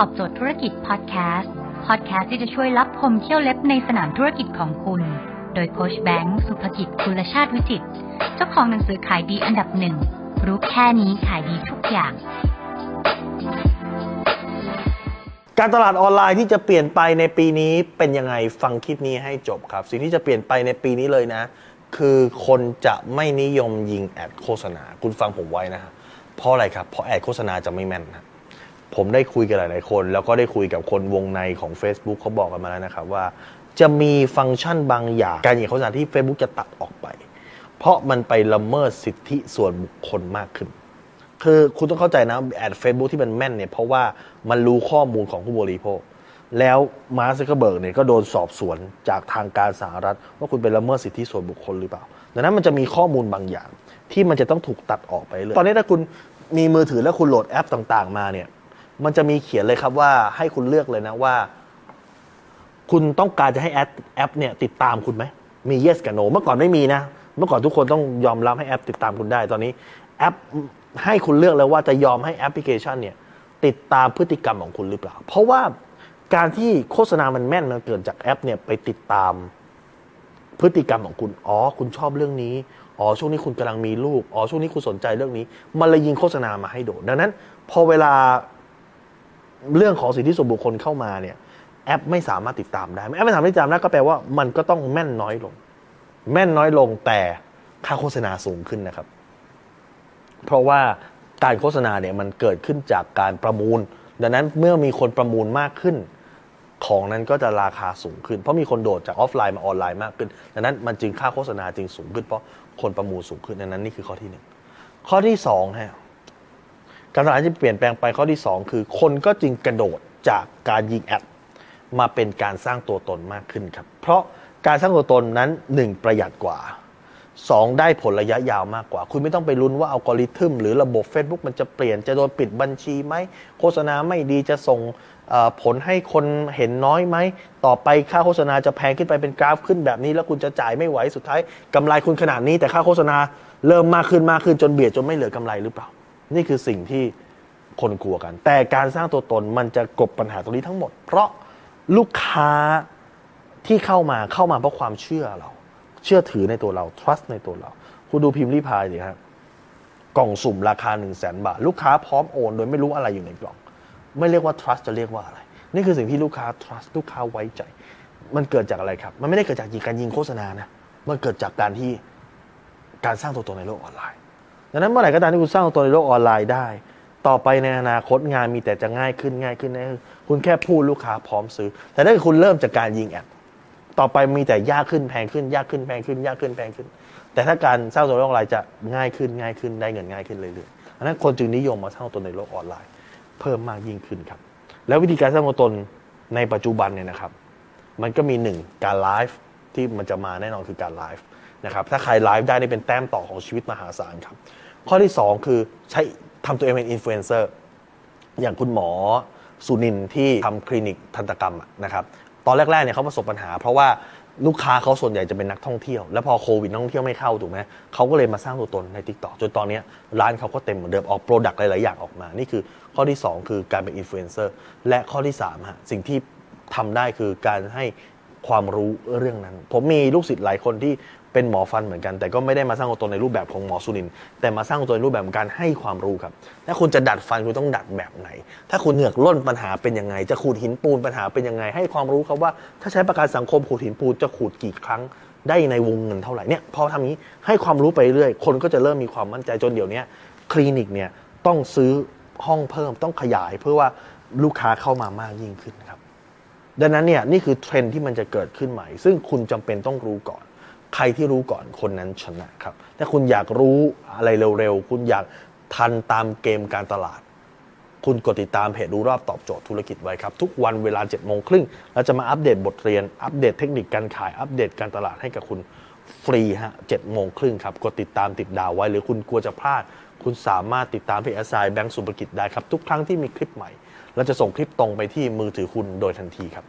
ตอบโจทย์ธุรกิจพอดแคสต์ พอดแคสต์ที่จะช่วยลับคมเขี้ยวเล็บในสนามธุรกิจของคุณ โดยโค้ชแบงค์สุภกิจคุลชาติวิจิต เจ้าของหนังสือขายดีอันดับหนึ่ง รู้แค่นี้ขายดีทุกอย่าง การตลาดออนไลน์ที่จะเปลี่ยนไปในปีนี้เป็นยังไงฟังคลิปนี้ให้จบครับ สิ่งที่จะเปลี่ยนไปในปีนี้เลยนะ คือคนจะไม่นิยมยิง ad โฆษณา คุณฟังผมไว้นะฮะเพราะอะไรครับ เพราะ ad โฆษณาจะไม่แม่นนะ ผมได้คุยกับหลาย ๆ คน แล้วก็ได้คุยกับคนวงในของ Facebook เขาบอกกันมาแล้วนะครับว่า จะมีฟังก์ชันบางอย่าง การยิงโฆษณาที่ Facebook จะตัดออกไป เพราะมันไปละเมิดสิทธิส่วนบุคคลมากขึ้น คือคุณต้องเข้าใจนะแอด Facebook ที่มันแม่นเนี่ยเพราะว่ามันรู้ข้อมูลของผู้บริโภค แล้วมาร์คซักเคเบิร์กเนี่ยก็โดนสอบสวนจากทางการสหรัฐ ว่าคุณไปละเมิดสิทธิส่วนบุคคลหรือเปล่า ดังนั้นมันจะมีข้อมูลบางอย่าง ที่มันจะต้องถูกตัดออกไปเลย ตอนนี้ถ้าคุณมีมือถือแล้วคุณโหลดแอปต่าง ๆ มาเนี่ย มันจะมีเขียนเลยครับว่าให้คุณเลือกเลยนะว่า คุณต้องการจะให้แอปแอปเนี่ยติดตามคุณไหมมี yes กับ no เมื่อก่อนไม่มีนะ เมื่อก่อนทุกคนต้องยอมรับให้แอปติดตามคุณได้ตอนนี้ แอปให้คุณเลือกแล้วว่าจะยอมให้แอปพลิเคชันเนี่ยติดตามพฤติกรรมของคุณหรือเปล่า เพราะว่าการที่โฆษณามันแม่นมันเกิดจากแอปเนี่ยไปติดตามพฤติกรรมของคุณ อ๋อ คุณชอบเรื่องนี้ อ๋อ ช่วงนี้คุณกำลังมีลูก อ๋อ ช่วงนี้คุณสนใจเรื่องนี้ มันเลยยิงโฆษณามาให้โดด ดังนั้น พอเวลา เรื่องของสิทธิส่วนบุคคลเข้ามาเนี่ยแอปไม่สามารถติดตามได้แอปไม่สามารถติดตามได้ก็แปลว่ามันก็ต้องแม่นน้อยลง แม่นน้อยลงแต่ค่าโฆษณาสูงขึ้นนะครับ เพราะว่าการโฆษณาเนี่ยมันเกิดขึ้นจากการประมูล ดังนั้นเมื่อมีคนประมูลมากขึ้น ของนั้นก็จะราคาสูงขึ้น เพราะมีคนโดดจากออฟไลน์มาออนไลน์มากขึ้น ดังนั้นมันจึงค่าโฆษณาจึงสูงขึ้นเพราะคนประมูลสูงขึ้นดังนั้นนี่คือข้อที่หนึ่งข้อที่สองฮะ การตลาดที่เปลี่ยนแปลงไปข้อที่ 2 คือ คนก็จึงกระโดดจากการยิง ad มาเป็นการสร้างตัวตนมากขึ้นครับ เพราะการสร้างตัวตนนั้น 1 ประหยัดกว่า 2 ได้ผลระยะยาวมากกว่า คุณไม่ต้องไปลุ้นว่าอัลกอริทึมหรือระบบ Facebook มันจะเปลี่ยนจะโดนปิดบัญชีไหม โฆษณาไม่ดีจะส่งผลให้คนเห็นน้อยไหม ต่อไปค่าโฆษณาจะแพงขึ้นไปเป็นกราฟขึ้นแบบนี้ แล้วคุณจะจ่ายไม่ไหวสุดท้ายกำไรคุณขนาดนี้ แต่ค่าโฆษณาเริ่มมากขึ้นมากขึ้นจนเบียดจนไม่เหลือกำไรหรือเปล่า นี่คือสิ่งที่คนกลัวกัน แต่การสร้างตัวตนมันจะกลบปัญหาตรงนี้ทั้งหมด เพราะลูกค้าที่เข้ามาเข้ามาเพราะความเชื่อเรา เชื่อถือในตัวเรา trust ในตัวเรา คุณดูพิมพ์รีพายสิครับกล่องสุ่มราคา 1 0 0 0 0แสนบาท ลูกค้าพร้อมโอน โดยไม่รู้อะไรอยู่ในกล่อง ไม่เรียกว่า trust จะเรียกว่าอะไร นี่คือสิ่งที่ลูกค้า trust ลูกค้าไว้ใจ มันเกิดจากอะไรครับ มันไม่ได้เกิดจากการยิงโฆษณานะมันเกิดจากการที่การสร้างตัวตนในโลกออนไลน์ ดังนั้นเมื่อไหร่ก็ตามที่คุณสร้างตัวในโลกออนไลน์ได้ ต่อไปในอนาคตงานมีแต่จะง่ายขึ้นง่ายขึ้นง่ายขึ้นคุณแค่พูดลูกค้าพร้อมซื้อ แต่ถ้าคุณเริ่มจากการยิงแอดต่อไปมีแต่ยากขึ้นแพงขึ้น ยากขึ้นแพงขึ้น ยากขึ้นแพงขึ้น แต่ถ้าการสร้างตัวในโลกออนไลน์จะง่ายขึ้นง่ายขึ้นได้เงินง่ายขึ้นเรื่อยๆดังนั้นคนจึงนิยมมาสร้างตัวในโลกออนไลน์ เพิ่มมากยิ่งขึ้นครับ แล้ววิธีการสร้างตัวตนในปัจจุบันเนี่ยนะครับ มันก็มีหนึ่งการไลฟ์ที่มันจะมาแน่นอนคือการไลฟ์นะครับถ้าใครไลฟ์ได้นี่เป็นแต้มต่อของชีวิตมหาศาลครับ ข้อที่ 2 คือใช้ทำตัวเองเป็นอินฟลูเอนเซอร์อย่างคุณหมอสุนินที่ทำคลินิกทันตกรรมนะครับตอนแรกๆเนี่ยเขาประสบปัญหา เพราะว่าลูกค้าเขาส่วนใหญ่จะเป็นนักท่องเที่ยว แล้วพอโควิดนักท่องเที่ยวไม่เข้าถูกไหมเขาก็เลยมาสร้างตัวตนใน TikTok จนตอนนี้ร้านเขาก็เต็มเหมือนเดิมออก product หลาย ๆ อย่างออกมา นี่คือข้อที่ 2 คือการเป็นอินฟลูเอนเซอร์และข้อที่3ฮะสิ่งที่ทำได้คือการให้ความรู้เรื่องนั้น ผมมีลูกศิษย์หลายคนที่ เป็นหมอฟันเหมือนกัน แต่ก็ไม่ได้มาสร้างตัวตนในรูปแบบของหมอสุนิน แต่มาสร้างตัวในรูปแบบของการให้ความรู้ครับ ถ้าคุณจะดัดฟันคุณต้องดัดแบบไหน ถ้าคุณเหงือกล้นปัญหาเป็นยังไง จะขูดหินปูนปัญหาเป็นยังไง ให้ความรู้ครับว่า ถ้าใช้ประกันสังคมขูดหินปูนจะขูดกี่ครั้งได้ในวงเงินเท่าไหร่เนี่ยพอทำนี้ให้ความรู้ไปเรื่อยคนก็จะเริ่มมีความมั่นใจจนเดี๋ยวนี้คลินิกเนี่ยต้องซื้อห้องเพิ่มต้องขยายเพื่อว่าลูกค้าเข้ามามากยิ่งขึ้นครับ ดังนั้นเนี่ยนี่คือเทรนที่มันจะเกิดขึ้นใหม่ ซึ่งคุณจำเป็นต้องรู้ก่อน ใครที่รู้ก่อนคนนั้นชนะครับ ถ้าคุณอยากรู้อะไรเร็วๆ คุณอยากทันตามเกมการตลาด คุณกดติดตามเพจรู้รอบตอบโจทย์ธุรกิจไว้ครับ ทุกวันเวลา7จ็ดโมงครึ่งเราจะมาอัปเดตบทเรียน อัปเดตเทคนิคการขาย อัปเดตการตลาดให้กับคุณฟรีฮะเจ็ดโมงครึ่งครับ กดติดตามติดดาวไว้ หรือคุณกลัวจะพลาด คุณสามารถติดตามเพจอ s ไซแบงก์สุภกิจได้ครับ ทุกครั้งที่มีคลิปใหม่เราจะส่งคลิปตรงไปที่มือถือคุณโดยทันทีครับ